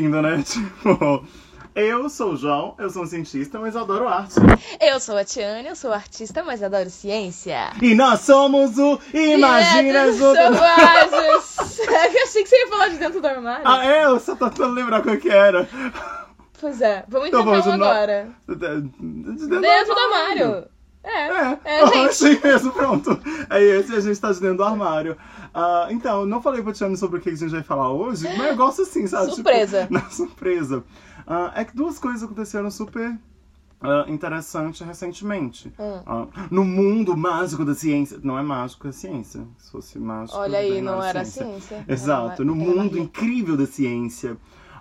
Ouvindo, né? Tipo, eu sou o João, eu sou um cientista, mas adoro arte. Eu sou a Tiane, eu sou artista, mas adoro ciência. E nós somos o Imagina Junto. Selvagens. Eu achei que você ia falar de dentro do armário. Ah, é? Eu só tô tentando lembrar qual que era. Pois é, vamos Então vamos um de no- agora. Dentro Dentro do armário. É, É, é, ah, gente. assim mesmo, pronto. É esse, a gente tá de dentro do armário. Ah, então, não falei pra Tiane sobre o que a gente vai falar hoje, mas eu gosto assim, sabe? Surpresa. Tipo, na surpresa. Ah, é que duas coisas aconteceram super ah, interessantes recentemente. Hum. Ah, no mundo mágico da ciência. Não é mágico, é ciência. Se fosse mágico. Olha aí, não era ciência. ciência. Exato, Era no mundo incrível da ciência.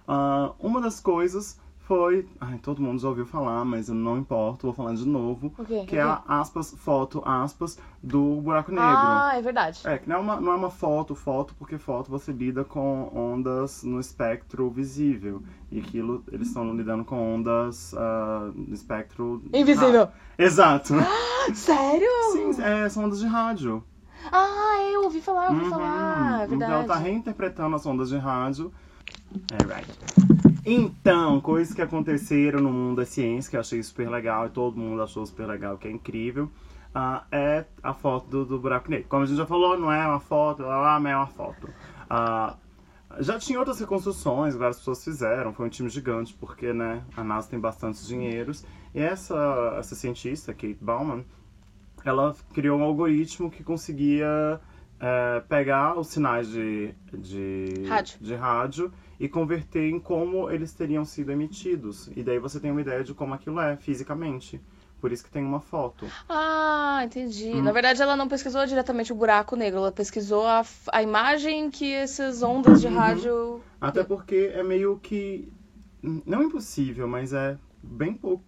Ah, uma das coisas foi. Ai, todo mundo já ouviu falar, mas eu não importo, vou falar de novo. O quê? Que O é a aspas, foto, aspas, do buraco negro. Ah, é verdade. É, que não é, uma, não é uma foto, foto, porque foto você lida com ondas no espectro visível. E aquilo, eles estão lidando com ondas ah, no espectro. Invisível. Ah, exato. Sério? Sim, é, são ondas de rádio. Ah, eu ouvi falar, eu ouvi Uhum. falar. É Então verdade. tá reinterpretando as ondas de rádio. É, right. Então, coisas que aconteceram no mundo da ciência, que eu achei super legal e todo mundo achou super legal, que é incrível, ah, é a foto do, do buraco negro. Como a gente já falou, não é uma foto, lá, lá, mas é uma foto. Ah, já tinha outras reconstruções, várias pessoas fizeram, foi um time gigante, porque né, a NASA tem bastantes dinheiros. E essa, essa cientista, Kate Bauman, ela criou um algoritmo que conseguia é, pegar os sinais de, de, Rádio. de rádio e converter em como eles teriam sido emitidos. E daí você tem uma ideia de como aquilo é fisicamente. Por isso que tem uma foto. Ah, entendi. Hum. Na verdade, ela não pesquisou diretamente o buraco negro, ela pesquisou a, a imagem que essas ondas de Uhum. rádio. Até porque é meio que. Não impossível, mas é bem pouco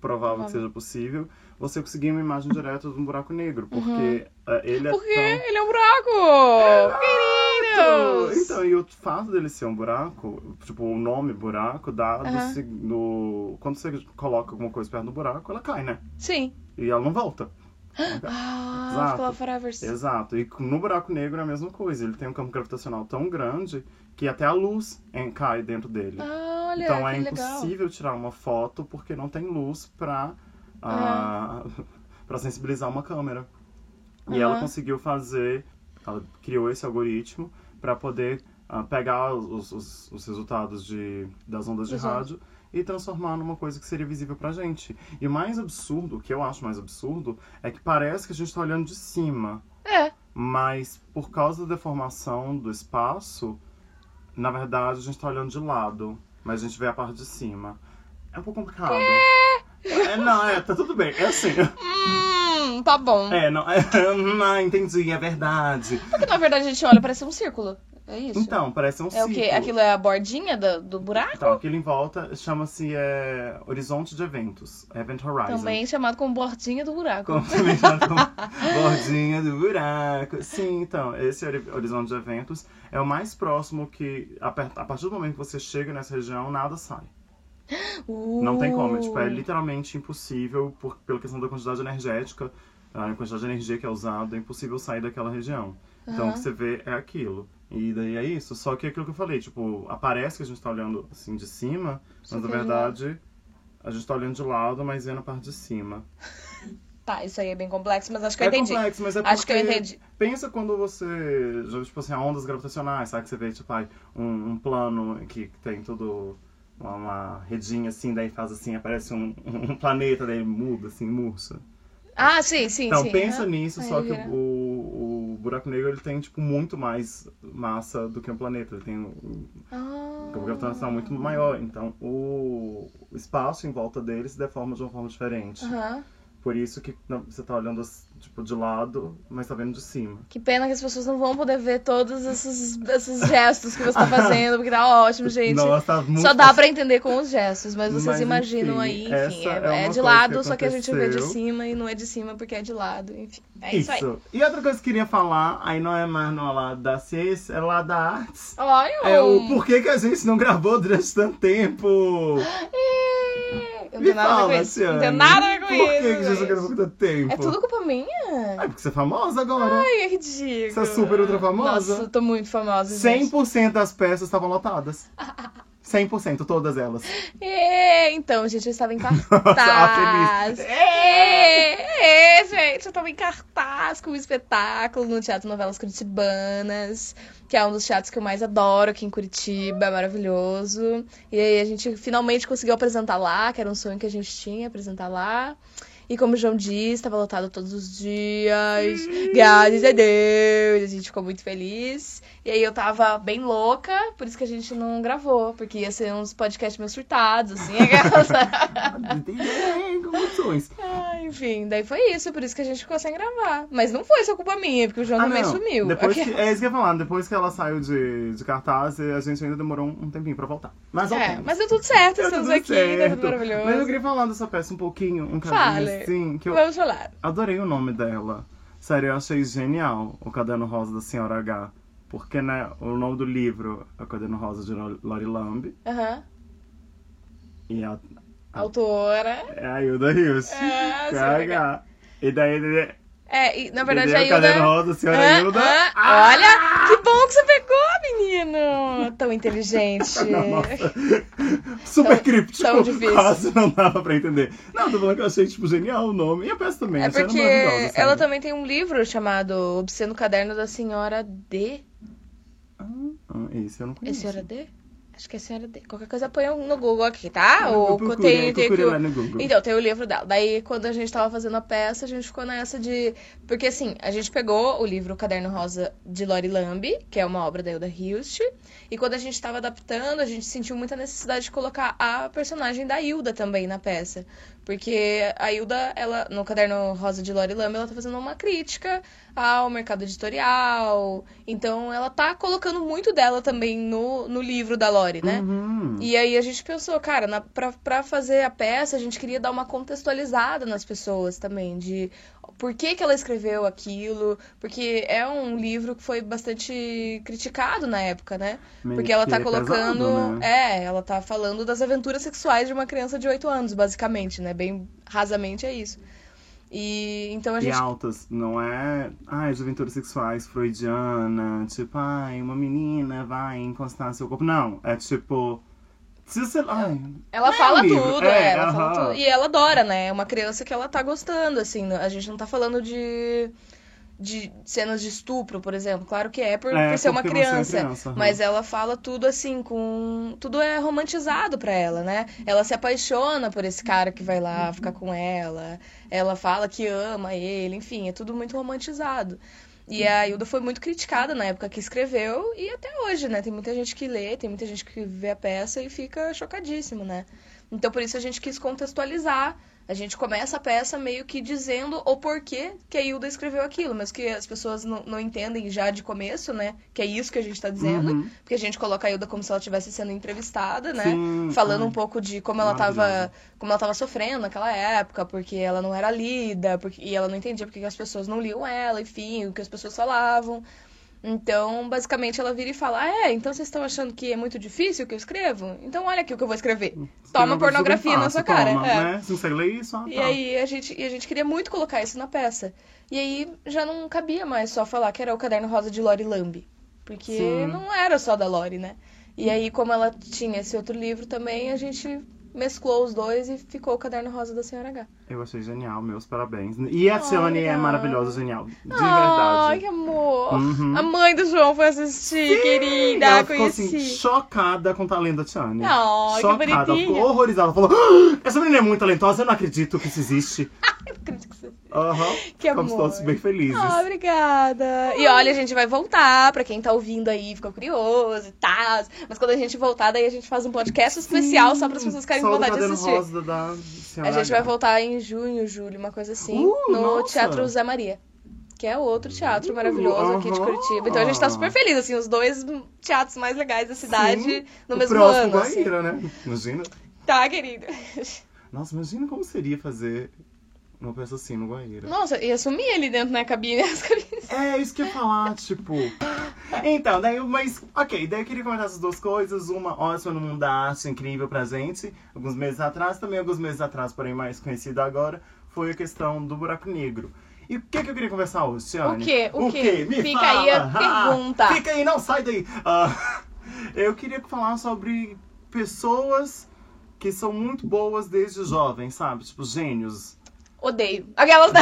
provável que Provável. seja possível você conseguir uma imagem direta de um buraco negro. Porque é, ele é Uhum. Porque tão. ele é um buraco! Queridos! Então, e o fato dele ser um buraco, tipo, o nome buraco dá do Aham. se- do, Quando você coloca alguma coisa perto do buraco, ela cai, né? Sim. E ela não volta. Ah, Exato. Exato. E no buraco negro é a mesma coisa. Ele tem um campo gravitacional tão grande que até a luz cai dentro dele. Ah, olha, então é legal. impossível tirar uma foto porque não tem luz pra, ah, pra sensibilizar uma câmera. E ela conseguiu fazer, ela criou esse algoritmo pra poder ah, pegar os, os- os resultados de, das ondas de ondas. rádio e transformar numa coisa que seria visível pra gente. E o mais absurdo, o que eu acho mais absurdo, é que parece que a gente tá olhando de cima. É. Mas por causa da deformação do espaço, na verdade a gente tá olhando de lado, mas a gente vê a parte de cima. É um pouco complicado. É, não, é, tá tudo bem. É assim. Hum, tá bom. É, não, é, não, entendi, é verdade. Porque na verdade a gente olha, parece um círculo. É isso? Então, parece um é círculo. o quê? Aquilo é a bordinha do, do buraco? Então, aquilo em volta chama-se é, horizonte de eventos, Event Horizon. Também chamado como bordinha do buraco. Como também chamado como bordinha do buraco. Sim, então, esse hori- horizonte de eventos é o mais próximo que, a a partir do momento que você chega nessa região, nada sai. Não tem como, é, tipo, é Uh. literalmente impossível, por, pela questão da quantidade energética, a quantidade de energia que é usada, é impossível sair daquela região. Então, o que você vê é aquilo. E daí é isso. Só que é aquilo que eu falei, tipo, aparece que a gente tá olhando assim de cima, Só mas na é verdade a gente tá olhando de lado, mas vendo a parte de cima. Tá, isso aí é bem complexo, mas acho que eu é entendi. complexo, mas é porque... Acho que eu entendi. Pensa quando você, já, tipo assim, ondas gravitacionais, sabe? Que você vê, tipo, um, um plano que tem todo uma, uma redinha assim, daí faz assim, aparece um, um planeta, daí muda, assim, murcha. Ah, sim, sim, Então sim. pensa Aham. nisso, Aí só que vira. o, o buraco negro ele tem, tipo, muito mais massa do que um planeta. Ele tem um Ah. campo gravitacional muito maior. Então o, espaço em volta dele se deforma de uma forma diferente. Aham. Por isso que não, você tá olhando, tipo, de lado, mas tá vendo de cima. Que pena que as pessoas não vão poder ver todos esses, esses gestos que você tá fazendo, porque tá ótimo, gente. Nossa, tá muito Só dá pra entender com os gestos, mas vocês Mas, imaginam enfim, aí, enfim, é, é é de lado, que só que a gente vê de cima e não é de cima porque é de lado, enfim. É isso, aí. E outra coisa que eu queria falar, aí não é mais no lado da ciência, é lá da artes. Olha! É o porquê que a gente não gravou durante tanto tempo. Ih, Eu não tenho nada a ver com isso. Não tenho nada a ver com Por isso. que que gente. gravou com tanto tempo? É tudo culpa minha? É porque você é famosa agora. Ai, é ridículo. Você é super ultra famosa. Nossa, eu tô muito famosa. gente. 100% das peças estavam lotadas. 100%, todas elas. É, então, gente, eu estava em Nossa, cartaz. feliz. É, é, gente, eu estava em cartaz com um espetáculo no Teatro Novelas Curitibanas, que é um dos teatros que eu mais adoro aqui em Curitiba, é maravilhoso. E aí a gente finalmente conseguiu apresentar lá, que era um sonho que a gente tinha, apresentar lá. E como o João disse, estava lotado todos os dias. Graças a Deus. A gente ficou muito feliz. E aí eu tava bem louca, por isso que a gente não gravou. Porque ia ser uns podcasts meio surtados, assim. aquelas- Entendi, com emoções. Ah, enfim, daí foi isso, por isso que a gente ficou sem gravar. Mas não foi só culpa minha, porque o João Ah, também não. sumiu. Depois que, é isso que eu ia falar. Depois que ela saiu de, de cartaz, a gente ainda demorou um tempinho pra voltar. Mas É, mas deu tudo certo, Deu estamos tudo aqui, certo. tudo maravilhoso. Mas eu queria falar dessa peça um pouquinho, um Fale. casinho assim, que eu Vamos falar. adorei o nome dela. Sério, eu achei genial o Caderno Rosa da Senhora H. Porque, né, o nome do livro é Caderno Rosa de Lori Lamb. Aham. E a, Autora. é a Hilda Hilst. É, que é Senhora a H. E daí, ele- É, e na verdade ele é a o Caderno Hilda. Rosa da Senhora Ah, Hilda. ah, Olha, que bom que você pegou, menino! Tão inteligente. Nossa. Super Tão- críptico. tão difícil. Quase não dava pra entender. Não, tô falando que eu achei, tipo, genial o nome. E a peça também. É ela porque ela também tem um livro chamado Obsceno Caderno da Senhora D. Ah, esse eu não É conheço. Senhora D? Acho que é Senhora D. Qualquer coisa põe no Google aqui, tá? Eu Ou tem, tem que- lá no Google. Então, tem o livro dela. Daí, quando a gente tava fazendo a peça, a gente ficou nessa de. Porque, assim, a gente pegou o livro O Caderno Rosa de Lori Lamb, que é uma obra da Hilda Hilst. E quando a gente tava adaptando, a gente sentiu muita necessidade de colocar a personagem da Hilda também na peça. Porque a Hilda, ela, no Caderno Rosa de Lori Lamb, ela tá fazendo uma crítica ao mercado editorial. Então, ela tá colocando muito dela também no, no livro da Lori, né? Uhum. E aí a gente pensou, cara, na, pra, pra fazer a peça, a gente queria dar uma contextualizada nas pessoas também, de por que, que ela escreveu aquilo, porque é um livro que foi bastante criticado na época, né? Meio Porque ela tá é colocando. pesado, né? É, ela tá falando das aventuras sexuais de uma criança de 8 anos, basicamente, né? Bem rasamente é isso. E então a E gente. altas, não é. Ai, de aventuras sexuais, freudiana, tipo, ai, uma menina vai encostar seu corpo. Não, é tipo. Se você. Ai, Ela é fala um livro, tudo, é, é, ela fala tudo. E ela adora, né? É uma criança que ela tá gostando, assim. A gente não tá falando de, de cenas de estupro, por exemplo. Claro que é, por, É, por ser uma é criança. criança. Mas ela fala tudo assim, com. Tudo é romantizado pra ela, né? Ela se apaixona por esse cara que vai lá ficar com ela. Ela fala que ama ele, enfim, é tudo muito romantizado. E a Hilda foi muito criticada na época que escreveu e até hoje, né? Tem muita gente que lê, tem muita gente que vê a peça e fica chocadíssimo, né? Então por isso a gente quis contextualizar. A gente começa a peça meio que dizendo o porquê que a Hilda escreveu aquilo, mas que as pessoas não, não entendem já de começo, né? Que é isso que a gente tá dizendo. Uhum. Porque a gente coloca a Hilda como se ela estivesse sendo entrevistada, né? Sim, Falando ai, um pouco de como ela maravilhosa. tava. Como ela tava sofrendo naquela época, porque ela não era lida, porque, e ela não entendia porque que as pessoas não liam ela, enfim, o que as pessoas falavam. Então, basicamente, ela vira e fala: Ah, é, então vocês estão achando que é muito difícil o que eu escrevo? Então olha aqui o que eu vou escrever. Toma pornografia na sua fácil, cara. Toma, é. né? Você não consegue ler isso? Ah, E tá. aí a gente, e a gente queria muito colocar isso na peça. E aí já não cabia mais só falar que era o caderno rosa de Lori Lamb. Porque Sim. não era só da Lori, né? E aí, como ela tinha esse outro livro também, a gente mesclou os dois e ficou o caderno rosa da Senhora H. Eu achei genial, meus parabéns. E a Ai, Tiane é maravilhosa, genial. De Ai, verdade. que amor! Uhum. A mãe do João foi assistir, querida. ela ficou assim, conheci. chocada com o talento da Tiane. Ai, que chocada, ficou bonitinha. horrorizada. Falou: "Ah, essa menina é muito talentosa, eu não acredito que isso existe. Eu acredito que você- Aham. Que Ficamos amor. todos bem felizes. Ah, obrigada. E olha, a gente vai voltar, pra quem tá ouvindo aí, ficou curioso e tal. Mas quando a gente voltar, daí a gente faz um podcast especial só para as pessoas ficarem com vontade de assistir. Rosa da A gente vai H. voltar em junho, julho, uma coisa assim, Uh, no nossa. Teatro Zé Maria. Que é outro teatro maravilhoso aqui de. Curitiba. Então a gente tá super feliz, assim, os dois teatros mais legais da cidade Sim, no o mesmo próximo ano. Assim. Guaíra, né? Imagina. Tá, querido. Nossa, imagina como seria fazer uma peça assim no Guaíra. Nossa, ia sumir ali dentro na cabine. As cabines. É, isso que eu ia falar, tipo. Então, daí, mas, ok, daí eu queria comentar essas duas coisas. Uma ótima no mundo da arte, incrível pra gente, alguns meses atrás, também alguns meses atrás, porém mais conhecida agora, foi a questão do buraco negro. E o que, que eu queria conversar hoje, Tiane? O quê? O quê? Me Fica fala. aí a Ah, pergunta. fica aí, não sai daí. Ah, eu queria falar sobre pessoas que são muito boas desde jovens, sabe? Tipo, gênios. Odeio. Aquelas né?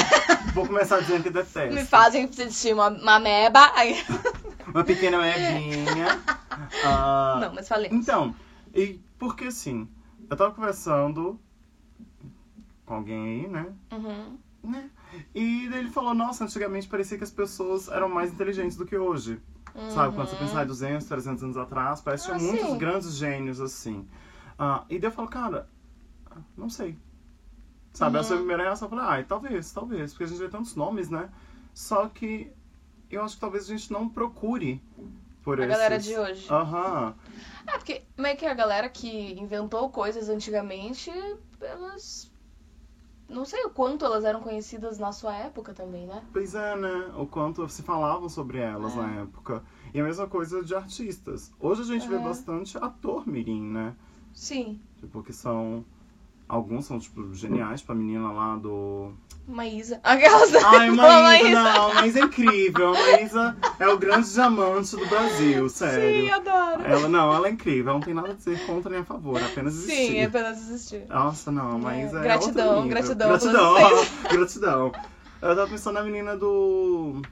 Vou começar dizendo que detesto. me fazem sentir uma, uma meba. Aí... Uma pequena meguinha. Ah, Não, mas falei. Então, e porque assim, eu tava conversando com alguém aí, né? Uhum. né? E daí ele falou, nossa, antigamente parecia que as pessoas eram mais inteligentes do que hoje. Sabe, quando você pensar em 200, 300 anos atrás, parece que Ah, tinha muitos grandes gênios assim. Ah, e daí eu falo, cara, não sei. Sabe, essa Uhum. primeira reação. Eu falei, ai, talvez, talvez, porque a gente vê tantos nomes, né? Só que eu acho que talvez a gente não procure por A esses. galera de hoje. Aham. É, porque meio que a galera que inventou coisas antigamente, elas. Não sei o quanto elas eram conhecidas na sua época também, né? Pois é, né? O quanto se falavam sobre elas É. na época. E a mesma coisa de artistas. Hoje a gente vê É. bastante ator mirim, né? Sim. Tipo, que são... Alguns são, tipo, geniais. Tipo, a menina lá do... Maísa. Aquelas. Ai, Pô, Maísa, não. Maísa é incrível. A Maísa é o grande diamante do Brasil, sério. Sim, adoro. Ela, não, ela é incrível. Ela não tem nada a dizer contra nem a favor. Apenas existir. Sim, é apenas existir. Nossa, não, a Maísa é, Gratidão, nível. gratidão Gratidão, por vocês. gratidão. Eu tava pensando na menina do...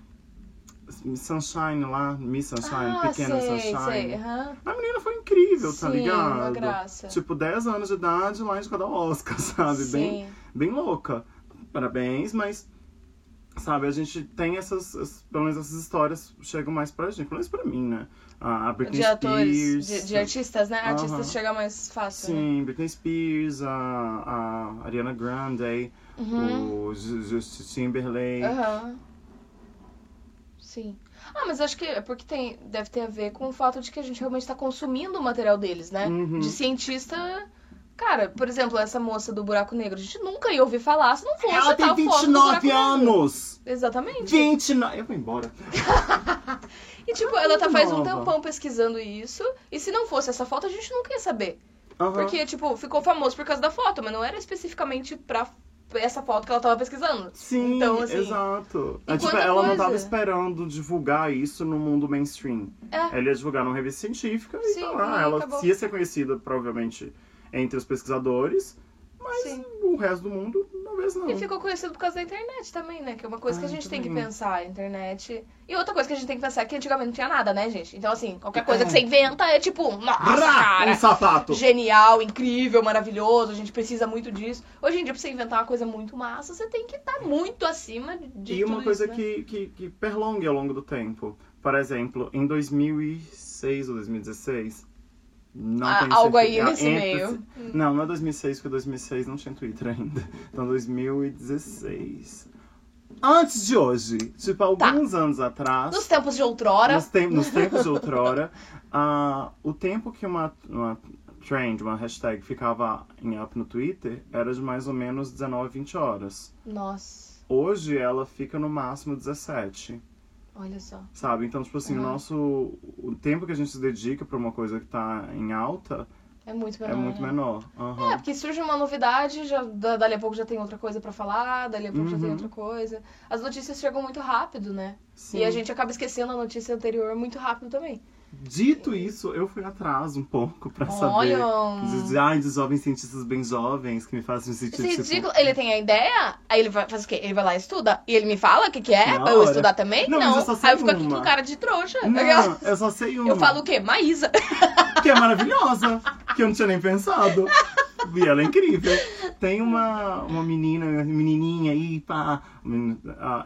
Sunshine lá, Miss Sunshine, ah, Pequena sei, Sunshine. sei. aham. Incrível, tá Sim, ligado? uma graça. Tipo, 10 anos de idade lá de cada Oscar, sabe? Bem, Sim. bem louca. Parabéns, mas... Sabe, a gente tem essas, as- pelo menos essas histórias chegam mais pra gente, pelo menos pra mim, né? A Britney De atores, Spears. de, de artistas, né? Artistas chega mais fácil, né? Sim, Britney Spears, a, a Ariana Grande, Uhum. o Ju- Justin Timberlake. Aham. Sim. Ah, mas acho que é porque tem, deve ter a ver com o fato de que a gente realmente tá consumindo o material deles, né? Uhum. De cientista. Cara, por exemplo, essa moça do buraco negro, a gente nunca ia ouvir falar se não fosse Ela tem tal foto do 29 buraco negro. anos! Exatamente. 29! Eu vou embora. E tipo, ela tá faz um tempão pesquisando isso, e se não fosse essa foto, a gente nunca ia saber. Aham. Porque, tipo, ficou famoso por causa da foto, mas não era especificamente pra essa foto que ela tava pesquisando. Sim, Então, assim, exato. e É, tipo, ela não coisa. tava esperando divulgar isso no mundo mainstream. É. Ela ia divulgar numa revista científica e Sim, tá lá. e Ela acabou. ia ser conhecida, provavelmente, entre os pesquisadores, mas Sim. o resto do mundo, talvez não. E ficou conhecido por causa da internet também, né? Que é uma coisa que a Ah, gente tem que pensar, a internet. E outra coisa que a gente tem que pensar é que antigamente não tinha nada, né, gente? Então, assim, qualquer coisa É. que você inventa é tipo, nossa, Rá, cara, um sapato! genial, incrível, maravilhoso, a gente precisa muito disso. Hoje em dia, pra você inventar uma coisa muito massa, você tem que estar muito acima de E uma coisa isso, né? que, que, que perlongue ao longo do tempo. Por exemplo, em 2006 ou 2016. Não Ah, algo aí nesse entre- meio. Não, não é 2006, porque 2006 não tinha Twitter ainda. Então 2016. Antes de hoje, tipo, alguns anos atrás. Tá. Nos tempos de outrora. Nos, tem- nos tempos de outrora, ah, o tempo que uma, uma trend, uma hashtag ficava em up no Twitter era de mais ou menos 19, 20 horas. Nossa, Hoje ela fica no máximo 17, olha só. sabe? Então, tipo assim, o Uhum. nosso. O tempo que a gente se dedica pra uma coisa que tá em alta É muito menor. é muito né? menor. Aham. É, porque surge uma novidade, já, da- dali a pouco já tem outra coisa pra falar, dali a pouco já tem Uhum. outra coisa. As notícias chegam muito rápido, né? Sim. E a gente acaba esquecendo a notícia anterior muito rápido também. Dito isso, eu fui atrás um pouco pra saber. Olha, De, ai, dos jovens cientistas bem jovens que me fazem sentir tipo, ridículo. Ele tem a ideia, aí ele faz o quê? Ele vai lá e estuda. E ele me fala o que, que é, Na pra eu hora. estudar também? Não, mas eu só sei aí eu fico aqui uma. com cara de trouxa. Não, eu só sei uma. Eu falo o quê? Maísa. Que é maravilhosa. que eu não tinha nem pensado. E ela é incrível. Tem uma, uma menina, menininha aí, pá.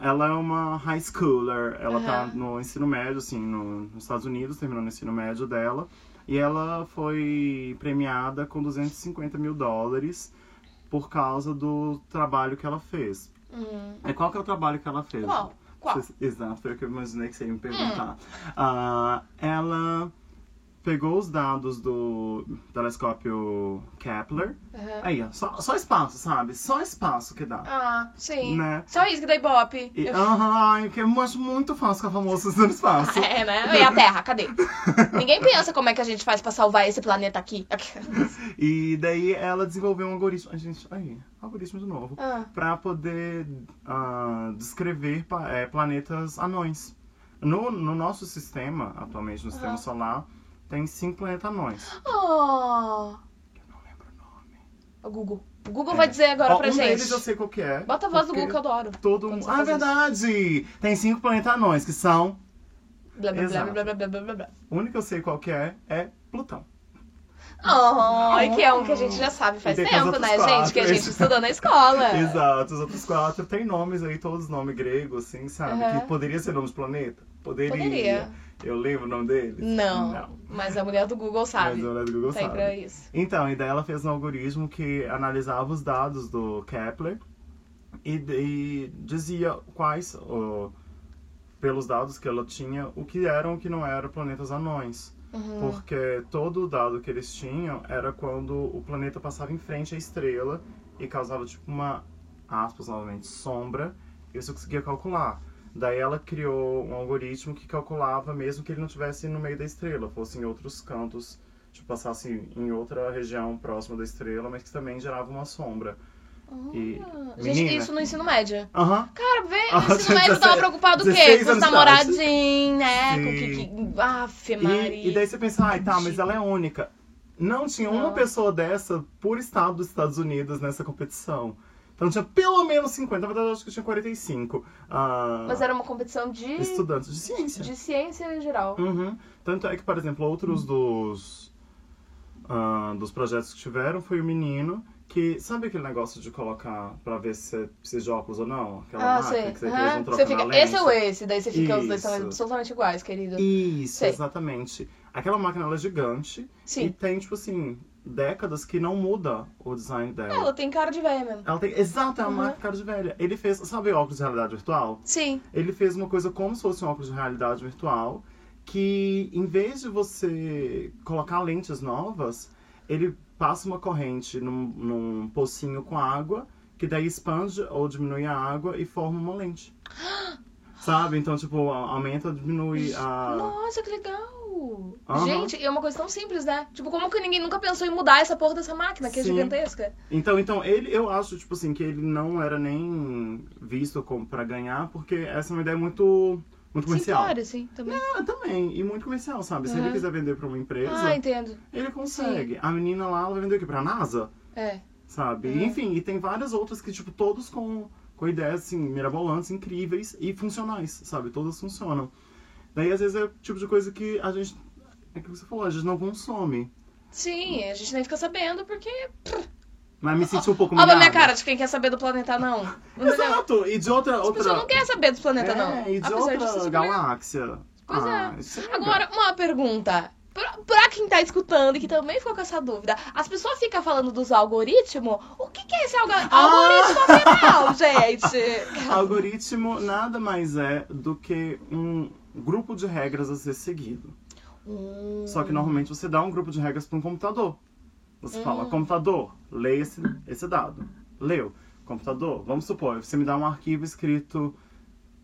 Ela é uma high schooler. Ela tá Aham. no ensino médio, assim, no- nos Estados Unidos, terminou o ensino médio dela. E ela foi premiada com 250 mil dólares por causa do trabalho que ela fez. Hum, E qual que é o trabalho que ela fez? qual? Qual? Exato, foi o que eu imaginei que você ia me perguntar. Ah, ela pegou os dados do telescópio Kepler. Aham. Aí, ó, só, só espaço, sabe? Só espaço que dá. Ah, sim. Né? Só isso que dá ibope. E, Eu- ai, que eu acho muito fácil ficar famoso no espaço. É, né? E a Terra, cadê? Ninguém pensa como é que a gente faz pra salvar esse planeta aqui. E daí ela desenvolveu um algoritmo. Ai, gente, aí, algoritmo de novo. Ah, Pra poder ah, descrever é, planetas anões. No, no nosso sistema, atualmente no sistema Aham. solar, tem cinco planetas anões. Oh, Eu não lembro o nome. o Google. O Google É. vai dizer agora Ó, pra um gente. deles eu sei qual que é. Bota a voz do Google que eu adoro. Todo mundo. Ah, isso. verdade! Tem cinco planetas anões que são. Blá, blá, blá, Exato. blá, blá, blá, blá, blá, blá. O único que eu sei qual que é é Plutão. Oh, que é um que a gente já sabe faz E tem tempo, né, gente? quatro, Que a gente esse- estudou na escola. Exato, os outros quatro têm nomes aí, todos nomes gregos, assim, sabe? Aham. Que poderia ser nome de planeta. Poderia. Poderia. Eu lembro o nome deles? Não, Não. mas a mulher do Google sabe. Mas a mulher do Google Sempre sabe. é isso. Então, e daí ela fez um algoritmo que analisava os dados do Kepler e, e dizia quais, pelos dados que ela tinha, o que eram e o que não eram planetas anões. Uhum. Porque todo o dado que eles tinham era quando o planeta passava em frente à estrela e causava tipo uma, aspas novamente, sombra, e você conseguia calcular. Daí ela criou um algoritmo que calculava mesmo que ele não estivesse no meio da estrela, fosse em outros cantos, tipo passasse em outra região próxima da estrela, mas que também gerava uma sombra. E, Gente, menina. isso no ensino médio. Aham. Cara, vê, no ensino médio eu tava 17, preocupado o quê? 16 Com os namoradinhos, né? Com que. que... Aff, Maria. E, e daí você pensa, ai tá, mas ela é única. Não tinha uma Não. pessoa dessa por estado dos Estados Unidos nessa competição. Então tinha pelo menos 50, na verdade eu acho que tinha 45 ah, Mas era uma competição de, estudantes de ciência. de ciência em geral. Uhum. Tanto é que, por exemplo, outros dos, ah, dos projetos que tiveram foi o menino que. Sabe aquele negócio de colocar pra ver se você precisa de óculos ou não? Aquela Ah, máquina sei. que você, que eles vão Você fica, esse ou esse? Daí você fica, os dois são Isso. absolutamente iguais, querido. Isso, Sei. exatamente. Aquela máquina ela é gigante e Sim. tem, tipo assim, décadas que não muda o design dela. Ela tem cara de velha mesmo. Ela tem. Exato, é uma Uhum. cara de velha. Ele fez. Sabe óculos de realidade virtual? Sim. Ele fez uma coisa como se fosse um óculos de realidade virtual. Que em vez de você colocar lentes novas, ele passa uma corrente num, num pocinho com água, que daí expande ou diminui a água e forma uma lente. Sabe? Então, tipo, aumenta ou diminui a. Nossa, que legal! Aham. Gente, e é uma coisa tão simples, né? Tipo, como que ninguém nunca pensou em mudar essa porra dessa máquina, que é Sim. gigantesca? Então, então ele, eu acho, tipo assim, que ele não era nem visto como pra ganhar, porque essa é uma ideia muito, muito comercial. Simplório, sim, também. Ah, também, e muito comercial, sabe? Se Uhum. ele quiser vender pra uma empresa, Ah, entendo. ele consegue. A menina lá, ela vai vender o quê? Pra NASA, É. sabe? Uhum. Enfim, e tem várias outras que, tipo, todos com, com ideias, assim, mirabolantes, incríveis e funcionais, sabe? Todas funcionam. Daí, às vezes, é o tipo de coisa que a gente, é que você falou, a gente não consome. Sim, a gente nem fica sabendo porque. Mas me senti um pouco Olha a minha cara de quem quer saber do planeta, não. Exato! E de outra... As outra... pessoas não querem saber do planeta, não. É, e de Apesar outra galáxia. Pois ah, é. Agora, uma pergunta. Pra, pra quem tá escutando e que também ficou com essa dúvida, as pessoas ficam falando dos algoritmos. O que, que é esse alga- Ah! algoritmo afinal, gente? Algoritmo nada mais é do que um grupo de regras a ser seguido. Hum, Só que normalmente você dá um grupo de regras para um computador. Você fala, Hum. computador, leia esse, esse dado. Leu. Computador, vamos supor, você me dá um arquivo escrito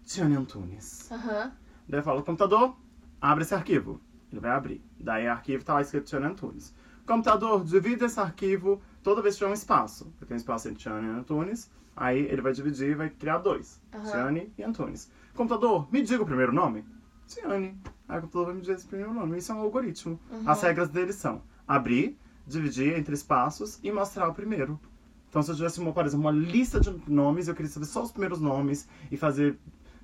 Tiane Antunes. Aham. Daí eu falo, computador, abre esse arquivo. Ele vai abrir. Daí o arquivo tá lá escrito Tiane Antunes. Computador, divide esse arquivo toda vez que tiver um espaço. Tem um espaço entre Tiane e Antunes. Aí ele vai dividir e vai criar dois. Aham. Tiane e Antunes. Computador, me diga o primeiro nome. Tiane. Aí o computador vai me dizer esse primeiro nome. Isso é um algoritmo. Uhum. As regras dele são abrir, dividir entre espaços e mostrar o primeiro. Então, se eu tivesse, uma, por exemplo, uma lista de nomes, eu queria saber só os primeiros nomes e fazer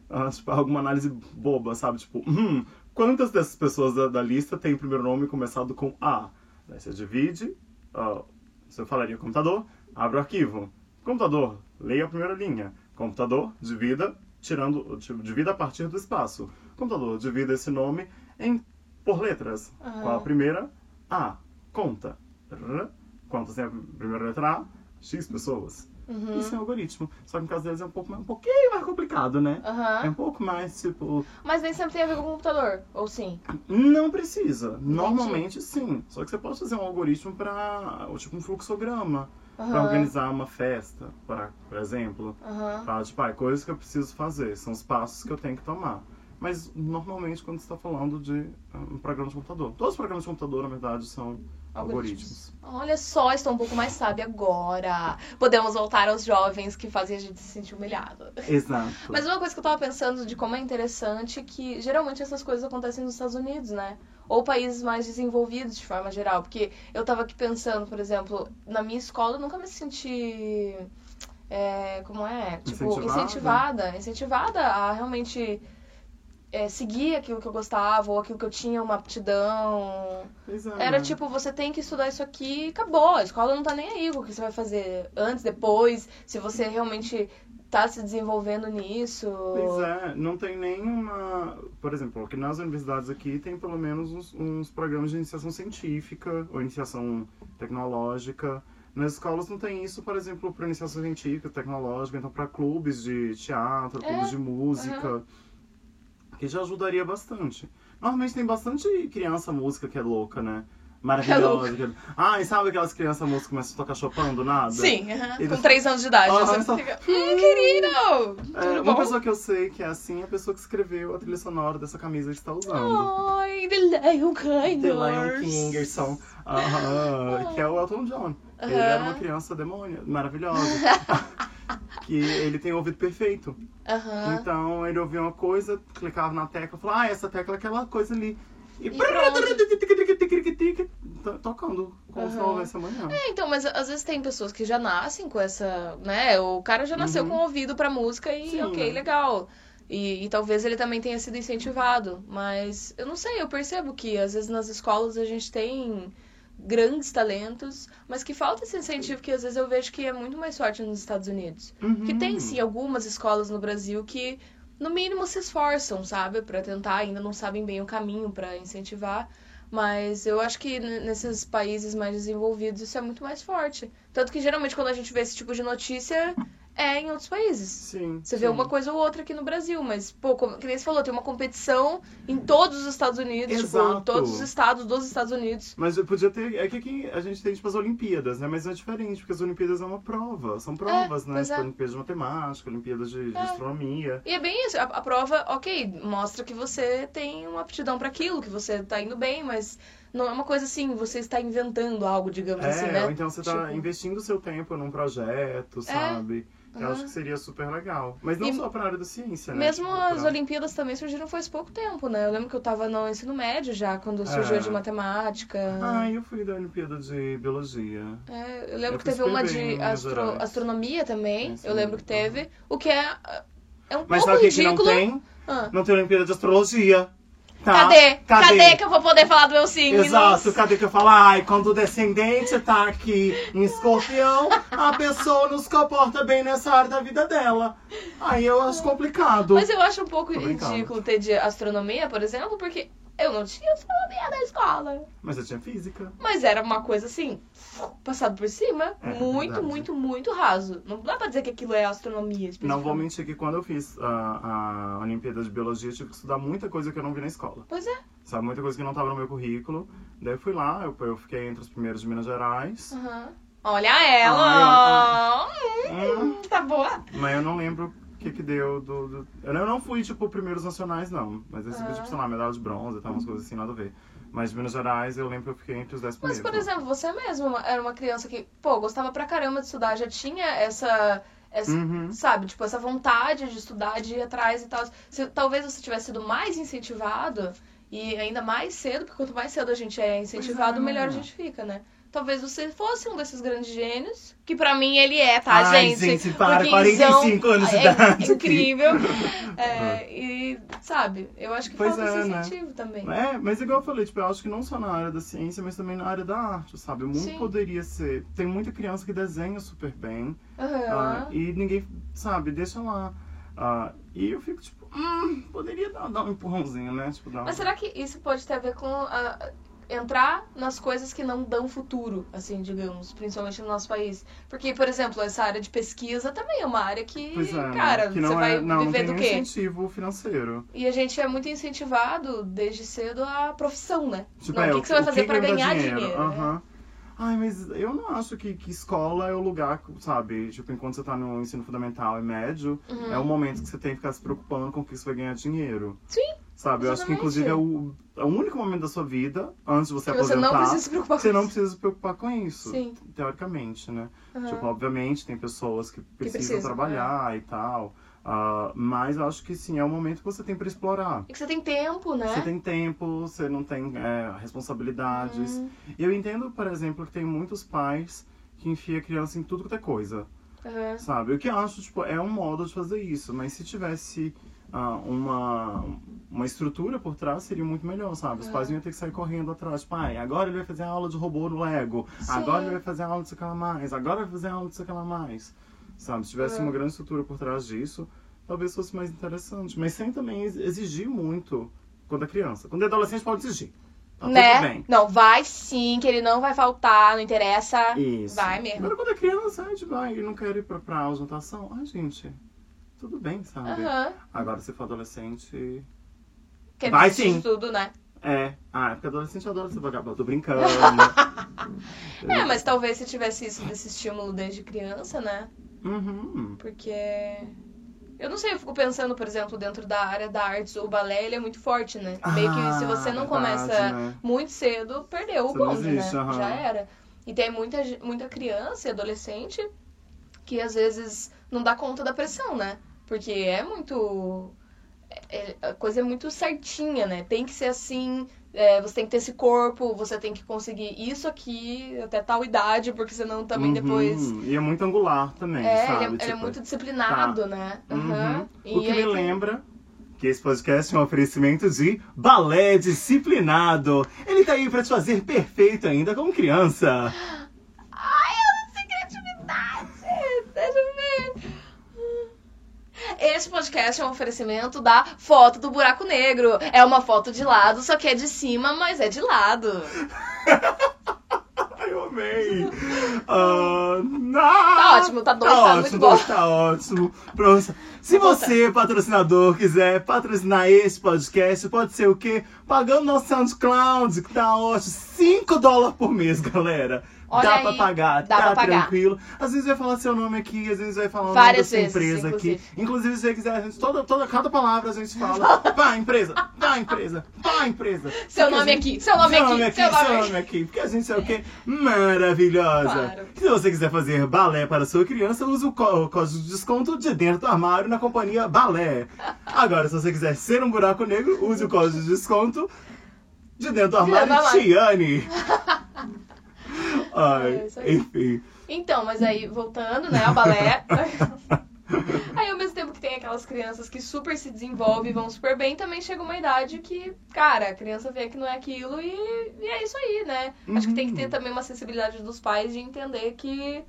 ah, tipo, alguma análise boba, sabe? Tipo, hum, quantas dessas pessoas da, da lista têm o primeiro nome começado com A? Daí você divide, ah, você falaria computador, abre o arquivo. Computador, leia a primeira linha. Computador, divida, tirando, tipo, divida a partir do espaço. Computador, divida esse nome em por letras. Aham. Qual a primeira? A. Conta. R. Quantas tem a primeira letra A? X pessoas. Uhum. Isso é algoritmo. Só que no caso deles é um, pouco, mais- um pouquinho mais complicado, né? Aham. É um pouco mais, tipo, Mas nem sempre tem a ver com o computador, ou sim? Não precisa. Normalmente sim. Só que você pode fazer um algoritmo para tipo um fluxograma, para Aham. organizar uma festa, pra, por exemplo. Aham. Pra, tipo, ah, coisas que eu preciso fazer, são os passos que eu tenho que tomar. Mas normalmente quando você está falando de ah, um programa de computador. Todos os programas de computador, na verdade, são algoritmos. Olha só, estou um pouco mais sábia agora. Podemos voltar aos jovens que fazem a gente se sentir humilhado. Exato. Mas uma coisa que eu tava pensando de como é interessante que geralmente essas coisas acontecem nos Estados Unidos, né? Ou países mais desenvolvidos de forma geral. Porque eu tava aqui pensando, por exemplo, na minha escola eu nunca me senti. é, como é? Tipo, Incentivada? incentivada. Incentivada a realmente é, seguir aquilo que eu gostava, ou aquilo que eu tinha uma aptidão. Pois é, Era né? tipo, você tem que estudar isso aqui e acabou. A escola não tá nem aí com o que você vai fazer antes, depois, se você realmente tá se desenvolvendo nisso. Pois é, não tem nenhuma. Por exemplo, aqui nas universidades aqui tem pelo menos uns, uns programas de iniciação científica ou iniciação tecnológica. Nas escolas não tem isso, por exemplo, para iniciação científica, tecnológica, então para clubes de teatro, É, clubes de música, que já ajudaria bastante. Normalmente tem bastante criança música que é louca, né? Maravilhosa. Ah, e sabe aquelas crianças músicas que começam a tocar Chopin do nada? Sim, aham, E com três anos de idade. Aham, você só- fica, hum, querido! É, uma pessoa que eu sei que é assim é a pessoa que escreveu a trilha sonora dessa camisa que está usando. Ai, The Lion King. The Lion Kingerson, aham, que é o Elton John. Ele era uma criança demônia, maravilhosa. que ele tem o ouvido perfeito. Então ele ouvia uma coisa, clicava na tecla, falava, ah, essa tecla é aquela coisa ali. E, E tocando, como não houvesse amanhã. É, então, mas às vezes tem pessoas que já nascem com essa, né? O cara já nasceu Uhum. com ouvido pra música e Sim, ok, né? legal. E, e talvez ele também tenha sido incentivado. Mas eu não sei, eu percebo que às vezes nas escolas a gente tem grandes talentos, mas que falta esse incentivo que às vezes eu vejo que é muito mais forte nos Estados Unidos. Que Uhum. tem sim algumas escolas no Brasil que no mínimo se esforçam, sabe, Pra tentar, ainda não sabem bem o caminho pra incentivar, mas eu acho que nesses países mais desenvolvidos isso é muito mais forte. Tanto que geralmente quando a gente vê esse tipo de notícia é em outros países. Sim. Você vê sim. uma coisa ou outra aqui no Brasil, mas, pô, como, que nem você falou, tem uma competição em todos os Estados Unidos, tipo, Exato. todos os estados dos Estados Unidos. Mas podia ter. É que aqui a gente tem tipo as Olimpíadas, né? Mas é diferente, porque as Olimpíadas é uma prova. São provas, né? pois é. Tipo, Olimpíadas de matemática, Olimpíadas de, de É. astronomia. E é bem isso, a, a prova, ok, mostra que você tem uma aptidão pra aquilo, que você tá indo bem, mas não é uma coisa assim, você está inventando algo, digamos É, assim, né? ou então você tá Tipo- investindo seu tempo num projeto, sabe? Eu Aham. acho que seria super legal. Mas não E só pra área da ciência, né? Mesmo Tipo, as pra- Olimpíadas também surgiram faz pouco tempo, né? Eu lembro que eu tava no ensino médio já, quando surgiu É. a de matemática. Ah, eu fui da Olimpíada de Biologia. É, eu lembro Eu que teve uma de astro- astronomia também, Sim, eu lembro que teve. O que é, é um Mas pouco sabe o que, não ridículo. tem? Ah, Não tem Olimpíada de Astrologia. Tá? cadê? cadê? que eu vou poder falar do meu signo? Exato, cadê que eu falo? Ai, quando o descendente tá aqui em escorpião, a pessoa não se comporta bem nessa área da vida dela. Aí eu acho complicado. Mas eu acho um pouco ridículo ter de astronomia, por exemplo, porque eu não tinha astronomia na escola. Mas eu tinha física. Mas era uma coisa assim, passado por cima, É, muito, verdade. muito, muito raso. Não dá pra dizer que aquilo é astronomia Não vou mentir que quando eu fiz a, a Olimpíada de Biologia, eu tive que estudar muita coisa que eu não vi na escola. Pois é. Sabe, muita coisa que não tava no meu currículo. Daí eu fui lá, eu, eu fiquei entre os primeiros de Minas Gerais. Aham. Olha ela! Hum, Hum, tá boa. mas eu não lembro o que que deu do... do- Eu não, fui, tipo, primeiros nacionais, não. Mas eu recebi, Ah. tipo, sei lá, medalha de bronze e tal, umas coisas assim, nada a ver. Mas de Minas Gerais, eu lembro que eu fiquei entre os dez Mas, primeiros. por né? exemplo, você mesmo era uma criança que, pô, gostava pra caramba de estudar, já tinha essa. essa Uhum. Sabe, tipo, essa vontade de estudar, de ir atrás e tal. Se, talvez você tivesse sido mais incentivado e ainda mais cedo, porque quanto mais cedo a gente é incentivado, é. melhor a gente fica, né? Talvez você fosse um desses grandes gênios, que pra mim ele é, tá, Ai, gente? gente, para, Porque 45 anos de é idade. incrível. É, e, sabe, eu acho que Pois falta é, esse né? incentivo também. É, mas igual eu falei, tipo, eu acho que não só na área da ciência, mas também na área da arte, sabe? Muito Sim. poderia ser. Tem muita criança que desenha super bem. Aham. ah, e ninguém, sabe, deixa lá. Ah, e eu fico tipo, hum, poderia dar, dar um empurrãozinho, né? Tipo, dar Mas um- será que isso pode ter a ver com a- entrar nas coisas que não dão futuro, assim, digamos, principalmente no nosso país. Porque, por exemplo, essa área de pesquisa também é uma área que, é, cara, que você não vai é, não, não viver tem do quê? incentivo financeiro. E a gente é muito incentivado desde cedo a profissão, né? Tipo, não, é, o que, que você vai fazer que pra vai me dar ganhar dinheiro? né? Ai, mas eu não acho que, que escola é o lugar, sabe? Tipo, enquanto você tá no ensino fundamental e médio, Uhum. é o momento que você tem que ficar se preocupando com o que você vai ganhar dinheiro. Sim, Sabe? Eu acho que, inclusive, é o, é o único momento da sua vida, antes de você que você aposentar, não precisa se preocupar que você com não isso. precisa se preocupar com isso. Sim. Teoricamente, né? Aham. Tipo, obviamente, tem pessoas que precisam, precisam, trabalhar e tal. ah, mas eu acho que sim, é o momento que você tem pra explorar. E que você tem tempo, né? Você tem tempo, você não tem é, responsabilidades. Uhum. E eu entendo, por exemplo, que tem muitos pais que enfiam a criança em tudo que é coisa, Aham. sabe? O que eu acho, tipo, é um modo de fazer isso. Mas se tivesse ah, uma, uma estrutura por trás, seria muito melhor, sabe? Os É. pais iam ter que sair correndo atrás. Pai, agora ele vai fazer aula de robô no Lego. Sim. Agora ele vai fazer aula de sei lá mais. Agora vai fazer aula de sei lá mais. Sabe? Se tivesse É. uma grande estrutura por trás disso, talvez fosse mais interessante. Mas sem também ex- exigir muito quando é criança. Quando é adolescente, pode exigir. Tá né? Não, vai sim, que ele não vai faltar, não interessa. Isso. Vai mesmo. Agora, quando é criança, a gente vai e não quer ir pra, pra aula de natação. Ai, gente, tudo bem, sabe? Aham. Agora, se for adolescente. Quer Vai desistir sim. tudo, né? É. Ah, é porque adolescente adora ser vagabundo. Tô brincando. É, mas talvez se tivesse isso desse estímulo desde criança, né? Uhum. Porque. Eu não sei, eu fico pensando, por exemplo, dentro da área da artes, o balé ele é muito forte, né? Meio que se você não Ah, começa verdade, né? muito cedo, perdeu o Você não bonde, existe, né? aham. Já era. E tem muita, ge- muita criança e adolescente que às vezes não dá conta da pressão, né? Porque é muito. é- é- a coisa é muito certinha, né? Tem que ser assim. é, você tem que ter esse corpo, você tem que conseguir isso aqui até tal idade, porque senão também Uhum. depois. E é muito angular também, É, sabe? ele, é, ele é Tipo, muito disciplinado, né? Uhum. Aham. O que me aí tem- lembra que esse podcast é um oferecimento de balé disciplinado. Ele tá aí pra te fazer perfeito ainda como criança. Esse podcast é um oferecimento da foto do buraco negro. É uma foto de lado, só que é de cima, mas é de lado. Eu amei. Não. Tá ótimo, tá dois, tá muito bom. Tá ótimo. Pronto. Se você, patrocinador, quiser patrocinar esse podcast, pode ser o quê? Pagando nosso SoundCloud, que tá ótimo. 5 dólares por mês, galera. Olha dá aí, pra pagar, dá tá pra pagar. tranquilo. Às vezes vai falar seu nome aqui, às vezes vai falar o Várias nome da sua vezes, empresa inclusive. aqui. Inclusive, se você quiser, a gente, toda, toda, cada palavra a gente fala. Pá, empresa, pá, empresa, pá, empresa. Seu nome gente- aqui, seu nome aqui, seu seu nome nome aqui. Porque a gente é o quê? Maravilhosa. Claro. Se você quiser fazer balé para sua criança, use o, có- o código de desconto de dentro do armário na companhia Balé. Agora, se você quiser ser um buraco negro, use o código de desconto de dentro do armário dentro do armário. Tiane. Ai, É enfim. Então, mas aí, voltando, né, ao balé. aí, ao mesmo tempo que tem aquelas crianças que super se desenvolvem e vão super bem, também chega uma idade que, cara, a criança vê que não é aquilo e, e é isso aí, né? Acho que tem que ter Uhum. também uma sensibilidade dos pais de entender que.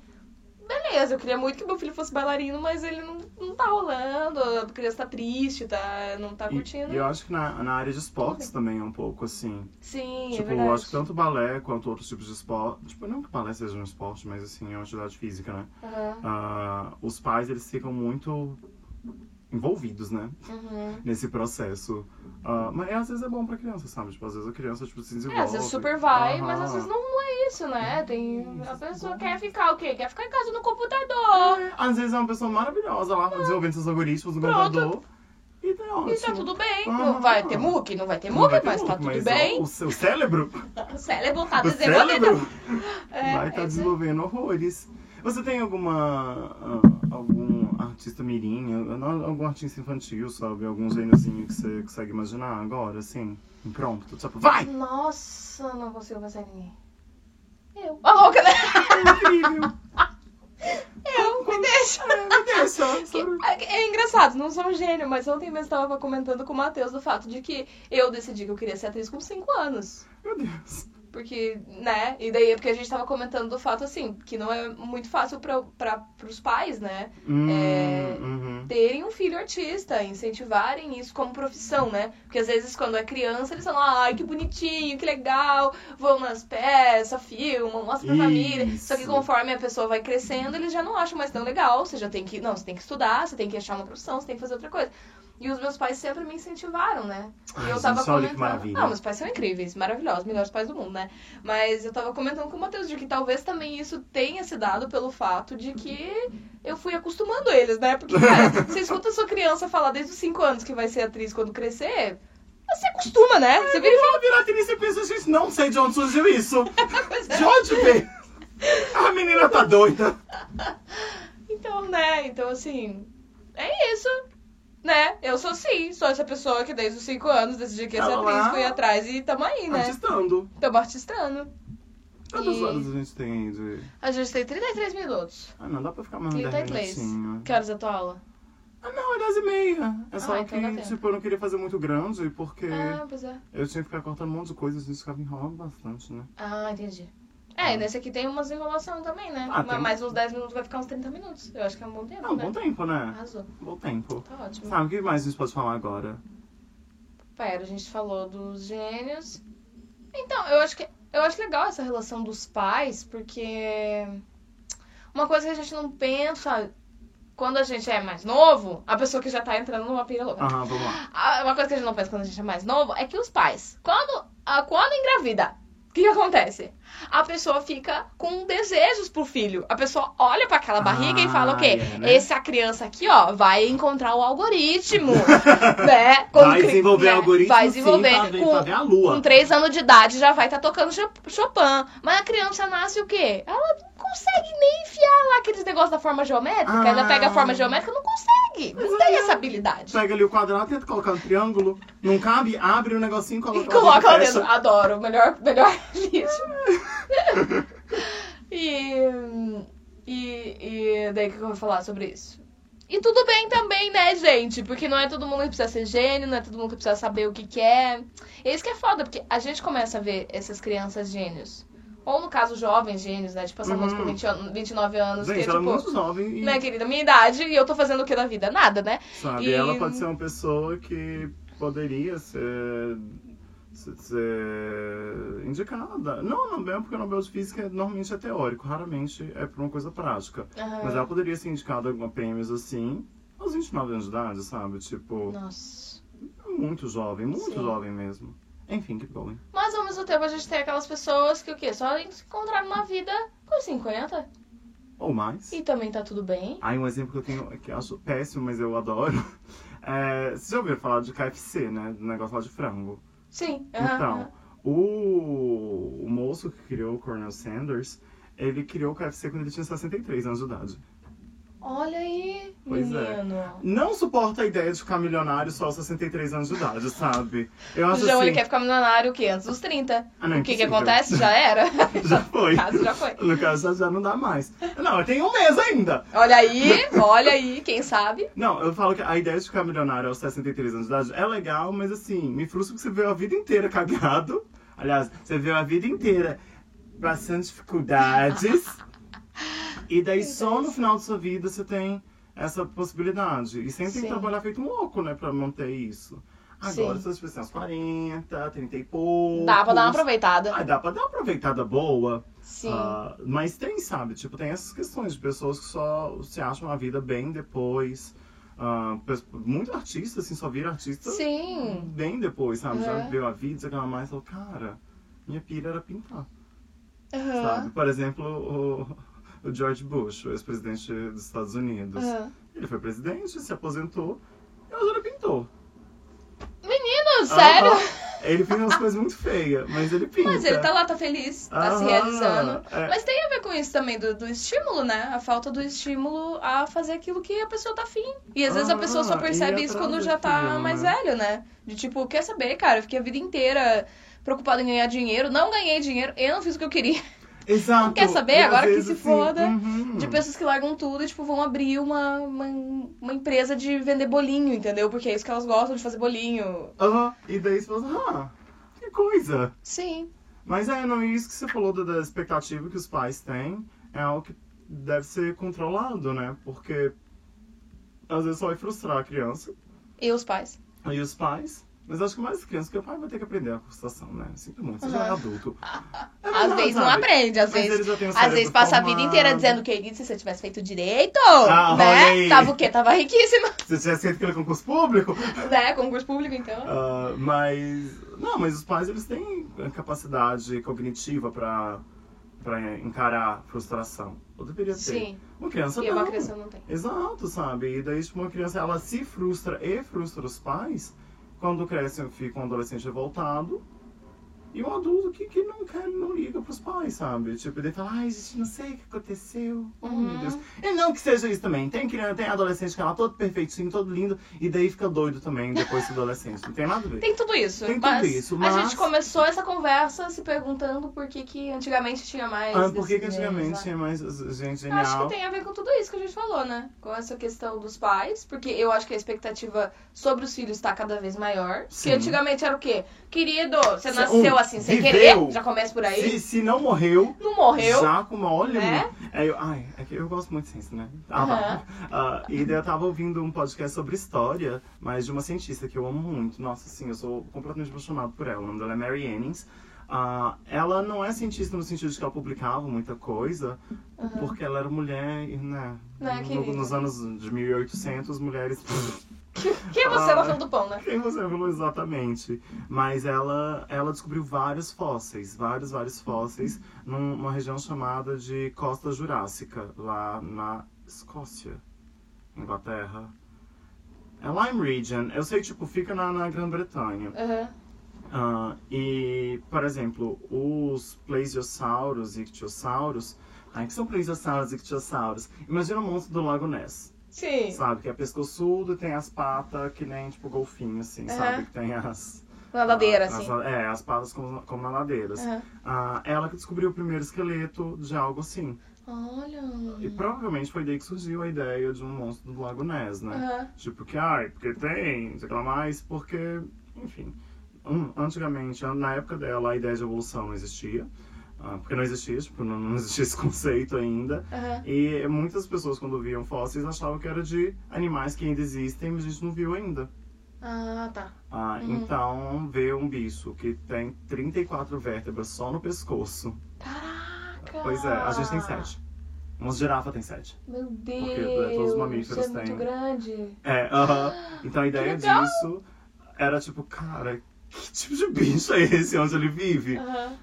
Beleza, eu queria muito que meu filho fosse bailarino, mas ele não, não tá rolando, a criança tá triste, tá, não tá E, curtindo. e eu acho que na, na área de esportes também é um pouco assim. Sim, é tipo, verdade. eu acho que tanto balé quanto outros tipos de esporte. Tipo, não que balé seja um esporte, mas assim, é uma atividade física, né? Aham, Ah, os pais, eles ficam muito envolvidos, né? uhum. Nesse processo. Ah, mas às vezes é bom pra criança, sabe? Tipo, às vezes a criança tipo, se desenvolve. É, às vezes super vai, mas Aham. às vezes não, é isso, né? Tem, a pessoa quer ficar o quê? Quer ficar em casa no computador. É, às vezes é uma pessoa maravilhosa lá, desenvolvendo seus algoritmos no Pronto. computador. E tá ótimo. E tá tudo bem. Não vai ter MOOC? Não vai ter MOOC, vai ter mas tá tudo mas, bem. o seu cérebro O cérebro tá O desenvolvendo. cérebro É, vai é estar aí. desenvolvendo horrores. Você tem alguma. ah, algum artista mirim, algum artista infantil, sabe? Algum gêniozinho que você consegue imaginar agora, assim? Pronto, tipo, vai! Nossa, não consigo pensar em ninguém. Eu. A louca, né? Incrível! Eu, me deixa. É, me deixa? É, é engraçado, não sou um gênio, mas ontem mesmo tava comentando com o Matheus do fato de que eu decidi que eu queria ser atriz com 5 anos. Meu Deus. Porque, né? E daí é porque a gente tava comentando do fato, assim, que não é muito fácil pra, pros pais, né? Hum, É, uhum. Terem um filho artista, incentivarem isso como profissão, né? Porque às vezes quando é criança eles falam, ai, que bonitinho, que legal, vão nas peças, filmam, mostram pra família. Só que Isso. conforme a pessoa vai crescendo, eles já não acham mais tão legal. Você já tem que. Não, você tem que estudar, você tem que achar uma profissão, você tem que fazer outra coisa. E os meus pais sempre me incentivaram, né? E Ai, eu tava olha que comentando. maravilha. Não, meus pais são incríveis, maravilhosos, melhores pais do mundo, né? Mas eu tava comentando com o Matheus de que talvez também isso tenha se dado pelo fato de que eu fui acostumando eles, né? Porque, cara, você escuta a sua criança falar desde os 5 anos que vai ser atriz quando crescer, você acostuma, né? Você vira e fala, Ela virar atriz e pensa, gente, não sei de onde surgiu isso. é. De onde veio? A menina tá doida. Então, né? Então, assim, é isso. Né? Eu sou sim, sou essa pessoa que desde os 5 anos decidi que ia ser Ela atriz, fui atrás e tamo aí, né? Artistando. Tamo artistando. Quantas E- horas a gente tem de... A gente tem 33 minutos. Ah, não, dá pra ficar mais um 10 33. minutinhos. Que horas é a tua aula? Ah, não, é 10 e meia. É só Ah, então que, tempo. tipo, eu não queria fazer muito grande, porque Ah, pois é. eu tinha que ficar cortando um monte de coisas e isso ficava enrolando bastante, né? Ah, entendi. É, e nesse aqui tem umas enrolação também, né? Ah, Mas tem. Mais uns 10 minutos vai ficar uns 30 minutos. Eu acho que é um bom tempo, Não, né? bom tempo, né? Arrasou. Bom tempo. Tá ótimo. Sabe, o que mais a gente pode falar agora? Pera, a gente falou dos gênios. Então, eu acho que eu acho legal essa relação dos pais, porque uma coisa que a gente não pensa quando a gente é mais novo, a pessoa que já tá entrando numa pira louca. Aham, vamos lá. Ah, Uma coisa que a gente não pensa quando a gente é mais novo é que os pais, quando, ah, quando engravida, o que, que acontece? A pessoa fica com desejos pro filho. A pessoa olha pra aquela barriga e fala o quê? Ah, é, né? Essa criança aqui, ó, vai encontrar o algoritmo, né? Vai desenvolver né? algoritmo Vai desenvolver sim, pra ver, com, pra ver a lua. com 3 anos de idade já vai estar tocando Cho- Chopin. Mas a criança nasce o quê? Ela consegue nem enfiar lá aqueles negócios da forma geométrica. Ah. Ela pega a forma geométrica, não consegue. Não tem essa habilidade. Pega ali o quadrado, tenta colocar um triângulo, não cabe, abre o negocinho, coloca E coloca lá fecha. dentro. Adoro. Melhor, melhor lixo. e, e, e daí o que eu vou falar sobre isso? E tudo bem também, né, gente? Porque não é todo mundo que precisa ser gênio, não é todo mundo que precisa saber o que, que é. E isso que é foda, porque a gente começa a ver essas crianças gênios. Ou no caso, jovens gênios, né? Tipo, essa moça com Uhum. 20 an- 29 anos, Gente, que é ela é tipo, muito jovem e, né, querida, minha idade, e eu tô fazendo o que da vida? Nada, né? sabe, E- ela pode ser uma pessoa que poderia ser, ser, indicada. Não, não é porque o Nobel de Física normalmente é teórico, raramente é por uma coisa prática. Aham. Mas ela poderia ser indicada a prêmios assim, aos 29 anos de idade, sabe? Tipo, Nossa. muito jovem, muito Sim. jovem mesmo. Enfim, keep going. Mas ao mesmo tempo a gente tem aquelas pessoas que o quê? Só encontraram na vida com 50 Ou mais. e também tá tudo bem. Aí um exemplo que eu tenho, que eu acho péssimo, mas eu adoro. É, vocês já ouviram falar de KFC, né? Do negócio lá de frango. Sim. Então, o, o moço que criou o Colonel Sanders, ele criou o KFC quando ele tinha 63 anos de idade. Olha aí, Pois é. menino. Não suporta a ideia de ficar milionário só aos 63 anos de idade, sabe? Eu O acho João, assim... ele quer ficar milionário o quê? Antes dos 30. Ah, não, o que que acontece? Já era. Já foi. No caso, já foi. No caso, já- já não dá mais. Não, eu tenho um mês ainda. Olha aí, olha aí, quem sabe? Não, eu falo que a ideia de ficar milionário aos 63 anos de idade é legal, mas assim, me frustra porque você vê a vida inteira cagado. Aliás, você vê a vida inteira bastante dificuldades. e daí só no final da sua vida você tem essa possibilidade. E sempre tem que trabalhar feito um louco, né, pra manter isso. Agora, Sim. tiver uns 40, 30 e poucos. Dá pra dar uma aproveitada. Ah, dá pra dar uma aproveitada boa. Sim. Ah, mas tem, sabe? Tipo, tem essas questões de pessoas que só se acham a vida bem depois. Pes- muito artista, assim, só vira artista Sim. bem depois, sabe? Já Uhum. viveu a vida, aquela mais, falou, cara, minha pira era pintar, Aham. sabe? Por exemplo, o, o George Bush, o ex-presidente dos Estados Unidos. Aham. Ele foi presidente, se aposentou, e ele pintou. Menino, sério? Ele fez umas coisas muito feias, mas ele pinta. Mas ele tá lá, tá feliz, tá se Aham, realizando. é. Mas tem a ver com isso também, do, do estímulo, né? A falta do estímulo a fazer aquilo que a pessoa tá afim. E às vezes a pessoa só percebe isso quando já tá mais né? velho, né? De tipo, quer saber, cara? Eu fiquei a vida inteira preocupada em ganhar dinheiro, não ganhei dinheiro, eu não fiz o que eu queria. Exato. Quer saber? E Agora que se assim, foda. uhum. De pessoas que largam tudo e, tipo, vão abrir uma, uma, uma empresa de vender bolinho, entendeu? Porque é isso que elas gostam de fazer bolinho. Aham. E daí você fala, ah, que coisa. Sim. Mas é, não, isso que você falou da, da expectativa que os pais têm é algo que deve ser controlado, né? Porque às vezes só vai frustrar a criança E os pais? e os pais. Mas acho que mais criança, porque o pai vai ter que aprender a frustração, né? Sinto muito, você já é Aham. adulto. É Às verdade, vezes não sabe? aprende, às Mas vezes. Às vezes passa a vida formado. inteira dizendo, querido, se você tivesse feito direito, Ah, né? Tava o quê? Tava riquíssima, Se tivesse feito aquele concurso público. né? Concurso público, então. ah, mas. Não, mas os pais eles têm capacidade cognitiva pra, pra encarar frustração. Ou deveria ter. Sim. Uma criança E não. uma criança não tem. Exato, sabe? E daí, tipo, uma criança, ela se frustra e frustra os pais. Quando cresce, fica um adolescente revoltado. E um adulto que, que não quer, não liga pros pais, sabe? Tipo, ele fala, ai, gente, não sei o que aconteceu. Oh, Uhum. meu Deus. E não que seja isso também. Tem criança, tem adolescente que é lá todo perfeitinho, todo lindo, e daí fica doido também depois do adolescente. Não tem nada a ver. Tem tudo isso. Tem tudo mas isso, A mas- gente começou essa conversa se perguntando por que, que antigamente tinha mais. Ah, por que, que antigamente memes, tinha mais gente Eu Acho genial? que tem a ver com tudo isso que a gente falou, né? Com essa questão dos pais, porque eu acho que a expectativa sobre os filhos está cada vez maior. Sim. Porque antigamente era o quê? Querido, você nasceu um, assim sem viveu. querer, já começa por aí. Se, se não morreu, Não morreu. Já com uma olha. Né? É, eu, ai, é que eu gosto muito de ciência, né? Ah. Ah, e daí eu tava ouvindo um podcast sobre história, mas de uma cientista que eu amo muito. Nossa, assim, eu sou completamente apaixonado por ela. O nome dela é Mary Annings. Ah, ela não é cientista no sentido de que ela publicava muita coisa, Aham. porque ela era mulher, e, né? Né, no- nos anos de 1800, mulheres. Quem é você Ah. na fila do pão, né? Quem você falou exatamente? Mas ela, ela descobriu vários fósseis, vários, vários fósseis, numa região chamada de Costa Jurássica, lá na Escócia, Inglaterra. É Lyme Region, eu sei, tipo, fica na, na Grã-Bretanha. Aham. Ah, e, por exemplo, os plesiosauros e ictiossauros. Ai, que são plesiosauros e ictiossauros? Imagina o monstro do Lago Ness. Sim. Sabe, que é pescoçudo e tem as patas que nem, tipo, golfinho, assim, Aham. sabe? Que tem as... Nadadeira, as- assim. É, as patas como, como nadadeiras. Aham. Ah, ela que descobriu o primeiro esqueleto de algo assim. Olha. E provavelmente foi daí que surgiu a ideia de um monstro do Lago Ness, né? Aham. Tipo, que, ai, porque tem, sei lá mais, porque, enfim. um, antigamente, na época dela, a ideia de evolução não existia. Ah, porque não existia, tipo, não, não existia esse conceito ainda. Aham. E muitas pessoas, quando viam fósseis, achavam que era de animais que ainda existem, mas a gente não viu ainda. Ah, tá. Ah, Uhum. Então, ver um bicho que tem 34 vértebras só no pescoço. Caraca! Pois é, a gente tem 7. Uma girafa tem 7. Meu Deus! Porque todos os mamíferos isso é têm. muito grande. É, aham. Então a ideia disso era tipo, cara, que tipo de bicho é esse onde ele vive? Aham.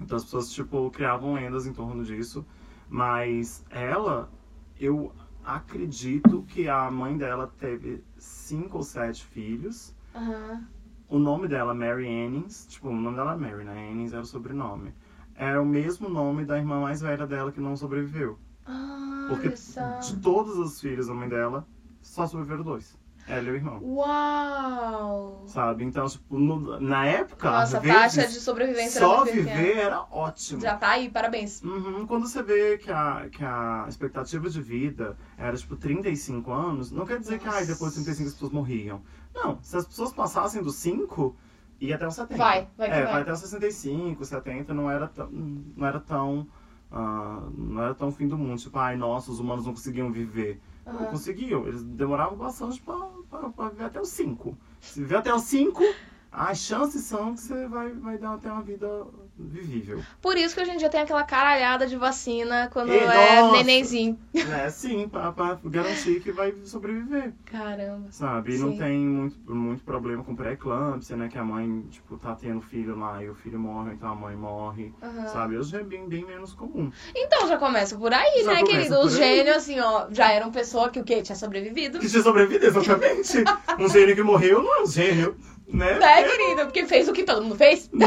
Então as pessoas, tipo, criavam lendas em torno disso. Mas ela, eu acredito que a mãe dela teve cinco ou sete filhos. Aham. O nome dela, Mary Annings, tipo, o nome dela é Mary, né? Annings era o sobrenome. Era o mesmo nome da irmã mais velha dela que não sobreviveu. Ah, Porque de todos os filhos da mãe dela, só sobreviveram dois. Ela e o irmão. Uau! Sabe? Então, tipo, no- na época, Nossa, vezes, taxa de sobrevivência era só pequena. viver era ótimo. Já tá aí, parabéns. Uhum, Quando você vê que a, que a expectativa de vida era tipo 35 anos, não quer dizer que ai, depois de 35 as pessoas morriam. Não, se as pessoas passassem dos 5, ia até os 70. Vai, vai é, vai. até os 65, 70, não era tão. Não era tão. ah, não era tão fim do mundo. Tipo, ai, nossa, os humanos não conseguiam viver. Não Aham. conseguiam. Eles demoravam bastante pra viver até os 5. Se viver até os 5, as chances são que você vai, vai dar até uma vida vivível. Por isso que hoje em dia tem aquela caralhada de vacina quando E, é nossa! nenenzinho. É, sim, pra, pra garantir que vai sobreviver, Caramba. sabe? E não tem muito, muito problema com pré-eclâmpsia, né? Que a mãe, tipo, tá tendo filho lá e o filho morre, então a mãe morre, Aham. sabe? Hoje é bem, bem menos comum. Então já começa por aí, Já né, querido? aí. gênios, assim, ó, já eram pessoa que o quê? Tinha sobrevivido. Que tinha sobrevivido, exatamente. um gênio que morreu não é um gênio, né? Né, querido? Porque fez o que todo mundo fez. né?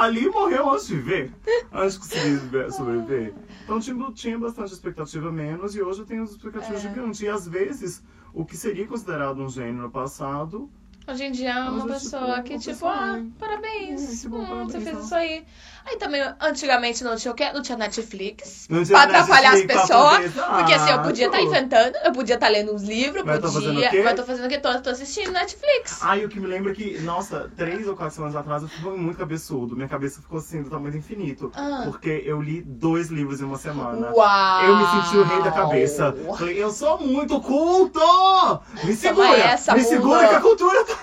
Ali morreu antes de viver, antes de conseguir viver- sobreviver. Então tinha, tinha bastante expectativa menos e hoje eu tenho expectativas É. gigantes. E às vezes, o que seria considerado um gênio no passado Hoje em dia é uma Hoje, pessoa tipo, que, tipo, pessoa, ah, né? parabéns, tipo, hum, parabéns, você fez não. isso aí. Aí também, antigamente não tinha o quê? Não tinha Netflix. Não tinha pra atrapalhar as Netflix pra pessoas. poder- Porque assim, eu podia estar Exato. inventando, eu podia estar lendo uns livros, Mas eu tô podia. quê? Mas eu tô fazendo o quê? Tô, tô assistindo Netflix. Ai, o que me lembra que, nossa, três ou quatro semanas atrás eu fui muito cabeçudo. Minha cabeça ficou assim, do tamanho do infinito. Ah. Porque eu li dois livros em uma semana. Uau! Eu me senti o rei da cabeça. Falei, eu sou muito culto! Me segura! Essa, me segura que a cultura tá...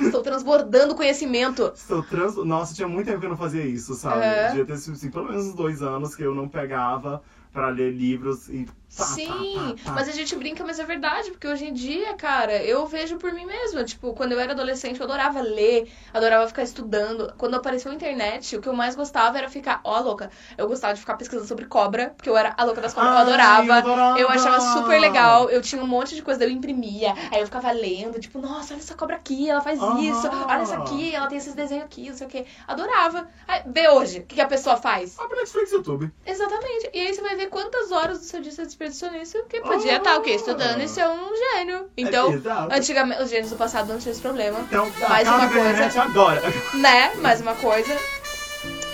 Estou transbordando conhecimento. Estou trans... Nossa, tinha muito tempo que eu não fazia isso, sabe? É. Devia ter sido assim, pelo menos uns dois anos que eu não pegava pra ler livros e. pá, Sim, pá, pá, pá. mas a gente brinca, mas é verdade, porque hoje em dia, cara, eu vejo por mim mesma. Tipo, quando eu era adolescente, eu adorava ler, adorava ficar estudando. Quando apareceu a internet, o que eu mais gostava era ficar, ó, louca, eu gostava de ficar pesquisando sobre cobra, porque eu era a louca das cobras, eu Ai, adorava. eu adorava. Eu achava super legal, eu tinha um monte de coisa, eu imprimia, aí eu ficava lendo, tipo, nossa, olha essa cobra aqui, ela faz isso, olha essa aqui, ela tem esses desenhos aqui, não sei o quê. Adorava. Aí, vê hoje, o que, que a pessoa faz? Abre Netflix YouTube. Exatamente. E aí você vai ver quantas horas do seu dia você desperdiçou nisso, que podia estar o quê? Estudando e ser um gênio. Então, É, antigamente, os gênios do passado não tinham esse problema. Então, Mais acaba uma coisa. agora. Né? Mais uma coisa.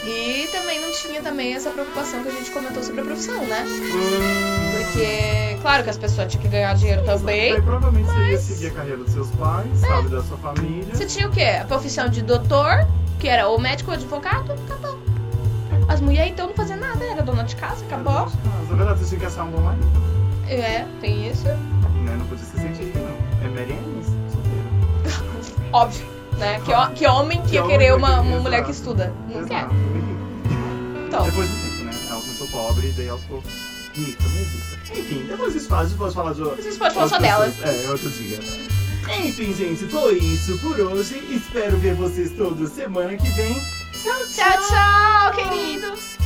E também não tinha também essa preocupação que a gente comentou sobre a profissão, né? Porque, claro que as pessoas tinham que ganhar dinheiro também. Daí provavelmente você ia seguir a carreira dos seus pais, É. sabe, da sua família. Você tinha o quê? A profissão de doutor, que era ou médico ou advogado, acabou. As mulheres então não faziam nada, era dona de casa, acabou. Que achar um bom marido. É, tem isso. Né? Não podia ser sentir, não. É Mary Ann, solteira. Óbvio, né? Que, que homem que Que ia homem querer que uma, uma mulher que estuda? Não quer. Exato. Então. Depois do tempo, né? Ela começou pobre e daí aos poucos. Rica, meio rica. Enfim, depois disso faz, depois falar de A gente pode falar só dela. É, outro dia. Enfim, gente, foi isso por hoje. Espero ver vocês todos semana que vem tchau, tchau, tchau queridos.